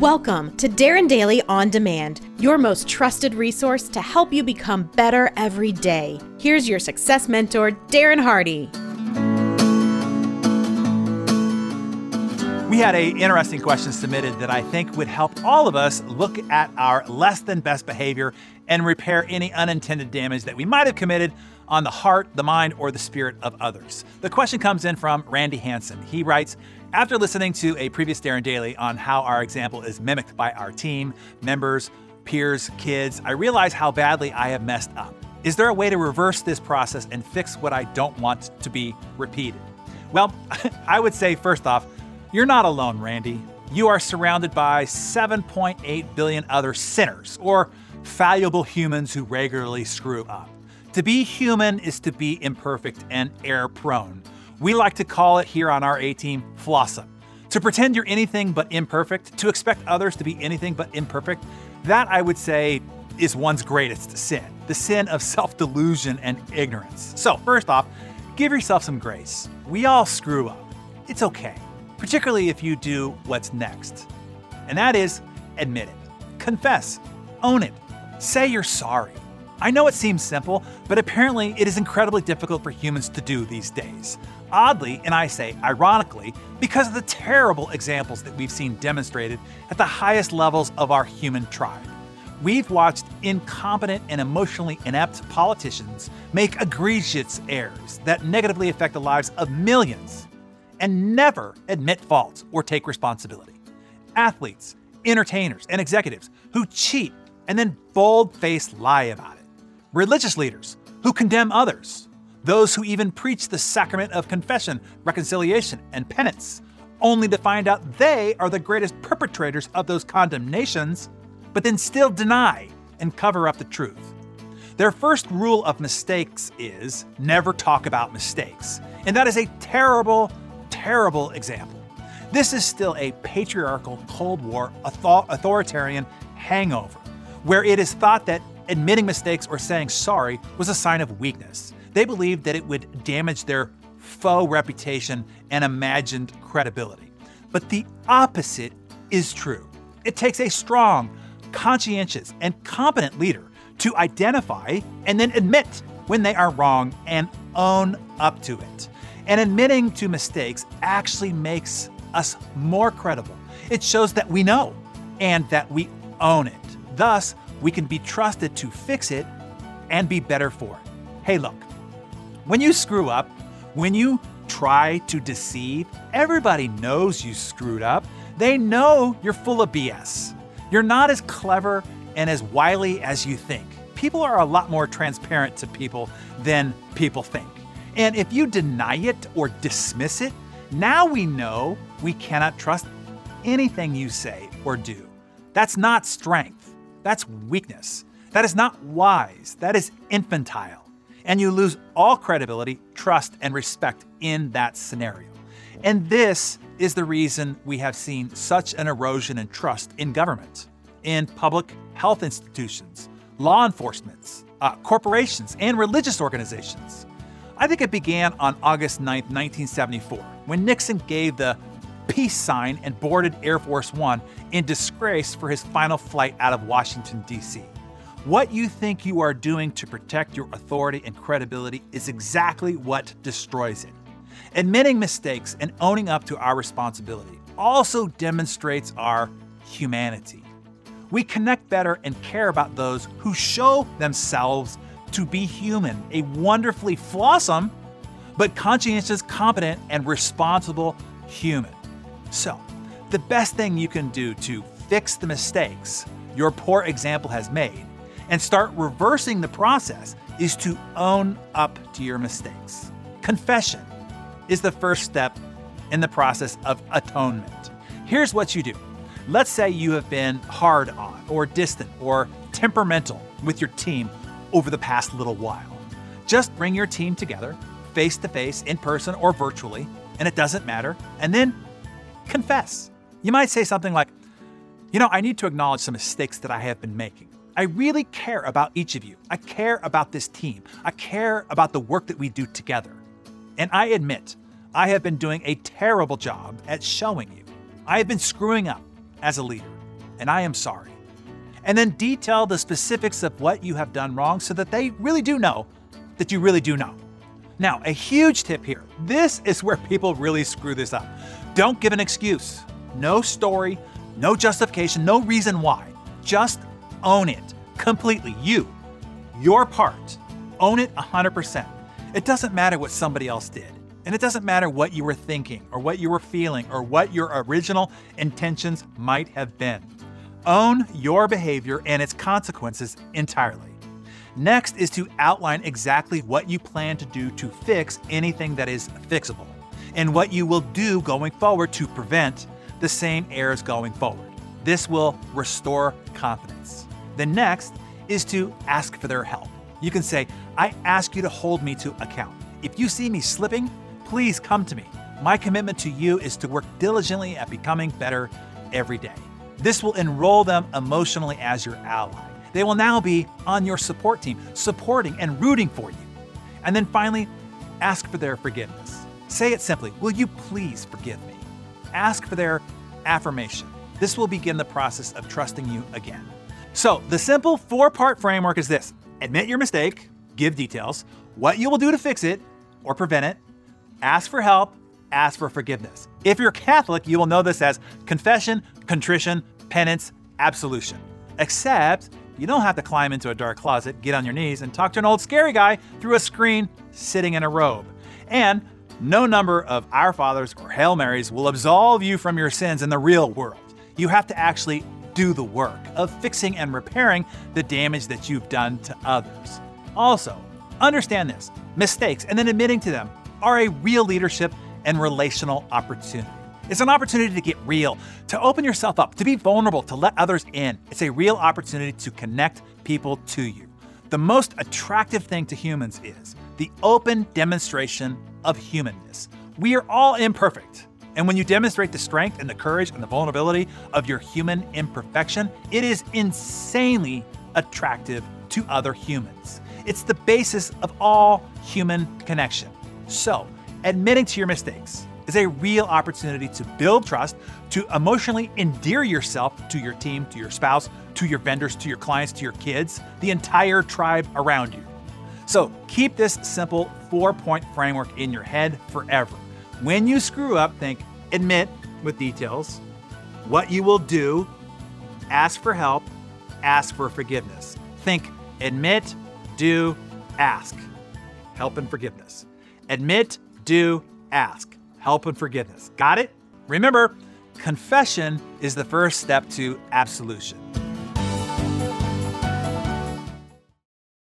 Welcome to Darren Daily On Demand, your most trusted resource to help you become better every day. Here's your success mentor, Darren Hardy. We had a interesting question submitted that I think would help all of us look at our less than best behavior and repair any unintended damage that we might have committed on the heart, the mind, or the spirit of others. The question comes in from Randy Hanson. He writes, after listening to a previous Darren Daily on how our example is mimicked by our team, members, peers, kids, I realize how badly I have messed up. Is there a way to reverse this process and fix what I don't want to be repeated? Well, I would say first off, you're not alone, Randy. You are surrounded by 7.8 billion other sinners, or fallible humans who regularly screw up. To be human is to be imperfect and error prone. We like to call it here on our A team flawsome. To pretend you're anything but imperfect, to expect others to be anything but imperfect, that I would say is one's greatest sin the sin of self delusion and ignorance. So, first off, give yourself some grace. We all screw up. It's okay particularly if you do what's next. And that is admit it, confess, own it, say you're sorry. I know it seems simple, but apparently it is incredibly difficult for humans to do these days. Oddly, and I say ironically, because of the terrible examples that we've seen demonstrated at the highest levels of our human tribe. We've watched incompetent and emotionally inept politicians make egregious errors that negatively affect the lives of millions and never admit faults or take responsibility. Athletes, entertainers, and executives who cheat and then bold faced lie about it. Religious leaders who condemn others. Those who even preach the sacrament of confession, reconciliation, and penance, only to find out they are the greatest perpetrators of those condemnations, but then still deny and cover up the truth. Their first rule of mistakes is never talk about mistakes. And that is a terrible, terrible example. This is still a patriarchal Cold War authoritarian hangover, where it is thought that admitting mistakes or saying sorry was a sign of weakness. They believed that it would damage their faux reputation and imagined credibility. But the opposite is true. It takes a strong, conscientious, and competent leader to identify and then admit when they are wrong and own up to it. And admitting to mistakes actually makes us more credible. It shows that we know and that we own it. Thus, we can be trusted to fix it and be better for it. Hey, look, when you screw up, when you try to deceive, everybody knows you screwed up. They know you're full of BS. You're not as clever and as wily as you think. People are a lot more transparent to people than people think. And if you deny it or dismiss it, now we know we cannot trust anything you say or do. That's not strength. That's weakness. That is not wise. That is infantile. And you lose all credibility, trust, and respect in that scenario. And this is the reason we have seen such an erosion in trust in government, in public health institutions, law enforcement, uh, corporations, and religious organizations. I think it began on August 9, 1974, when Nixon gave the peace sign and boarded Air Force One in disgrace for his final flight out of Washington, D.C. What you think you are doing to protect your authority and credibility is exactly what destroys it. Admitting mistakes and owning up to our responsibility also demonstrates our humanity. We connect better and care about those who show themselves to be human, a wonderfully flawsome, but conscientious, competent, and responsible human. So, the best thing you can do to fix the mistakes your poor example has made and start reversing the process is to own up to your mistakes. Confession is the first step in the process of atonement. Here's what you do. Let's say you have been hard on, or distant, or temperamental with your team over the past little while. Just bring your team together, face to face, in person, or virtually, and it doesn't matter, and then confess. You might say something like, You know, I need to acknowledge some mistakes that I have been making. I really care about each of you. I care about this team. I care about the work that we do together. And I admit, I have been doing a terrible job at showing you. I have been screwing up as a leader. and I am sorry. And then detail the specifics of what you have done wrong so that they really do know that you really do know. Now, a huge tip here this is where people really screw this up. Don't give an excuse, no story, no justification, no reason why. Just own it completely. You, your part. Own it 100%. It doesn't matter what somebody else did. And it doesn't matter what you were thinking or what you were feeling or what your original intentions might have been. Own your behavior and its consequences entirely. Next is to outline exactly what you plan to do to fix anything that is fixable and what you will do going forward to prevent the same errors going forward. This will restore confidence. The next is to ask for their help. You can say, I ask you to hold me to account. If you see me slipping, please come to me. My commitment to you is to work diligently at becoming better every day. This will enroll them emotionally as your ally. They will now be on your support team, supporting and rooting for you. And then finally, ask for their forgiveness. Say it simply Will you please forgive me? Ask for their affirmation. This will begin the process of trusting you again. So, the simple four part framework is this admit your mistake, give details, what you will do to fix it or prevent it, ask for help, ask for forgiveness. If you're Catholic, you will know this as confession, contrition, penance, absolution. Except you don't have to climb into a dark closet, get on your knees, and talk to an old scary guy through a screen sitting in a robe. And no number of Our Fathers or Hail Marys will absolve you from your sins in the real world. You have to actually do the work of fixing and repairing the damage that you've done to others. Also, understand this mistakes and then admitting to them are a real leadership and relational opportunity. It's an opportunity to get real, to open yourself up, to be vulnerable, to let others in. It's a real opportunity to connect people to you. The most attractive thing to humans is the open demonstration of humanness. We are all imperfect. And when you demonstrate the strength and the courage and the vulnerability of your human imperfection, it is insanely attractive to other humans. It's the basis of all human connection. So, admitting to your mistakes, is a real opportunity to build trust, to emotionally endear yourself to your team, to your spouse, to your vendors, to your clients, to your kids, the entire tribe around you. So keep this simple four point framework in your head forever. When you screw up, think admit with details, what you will do, ask for help, ask for forgiveness. Think admit, do, ask. Help and forgiveness. Admit, do, ask help and forgiveness. Got it? Remember, confession is the first step to absolution.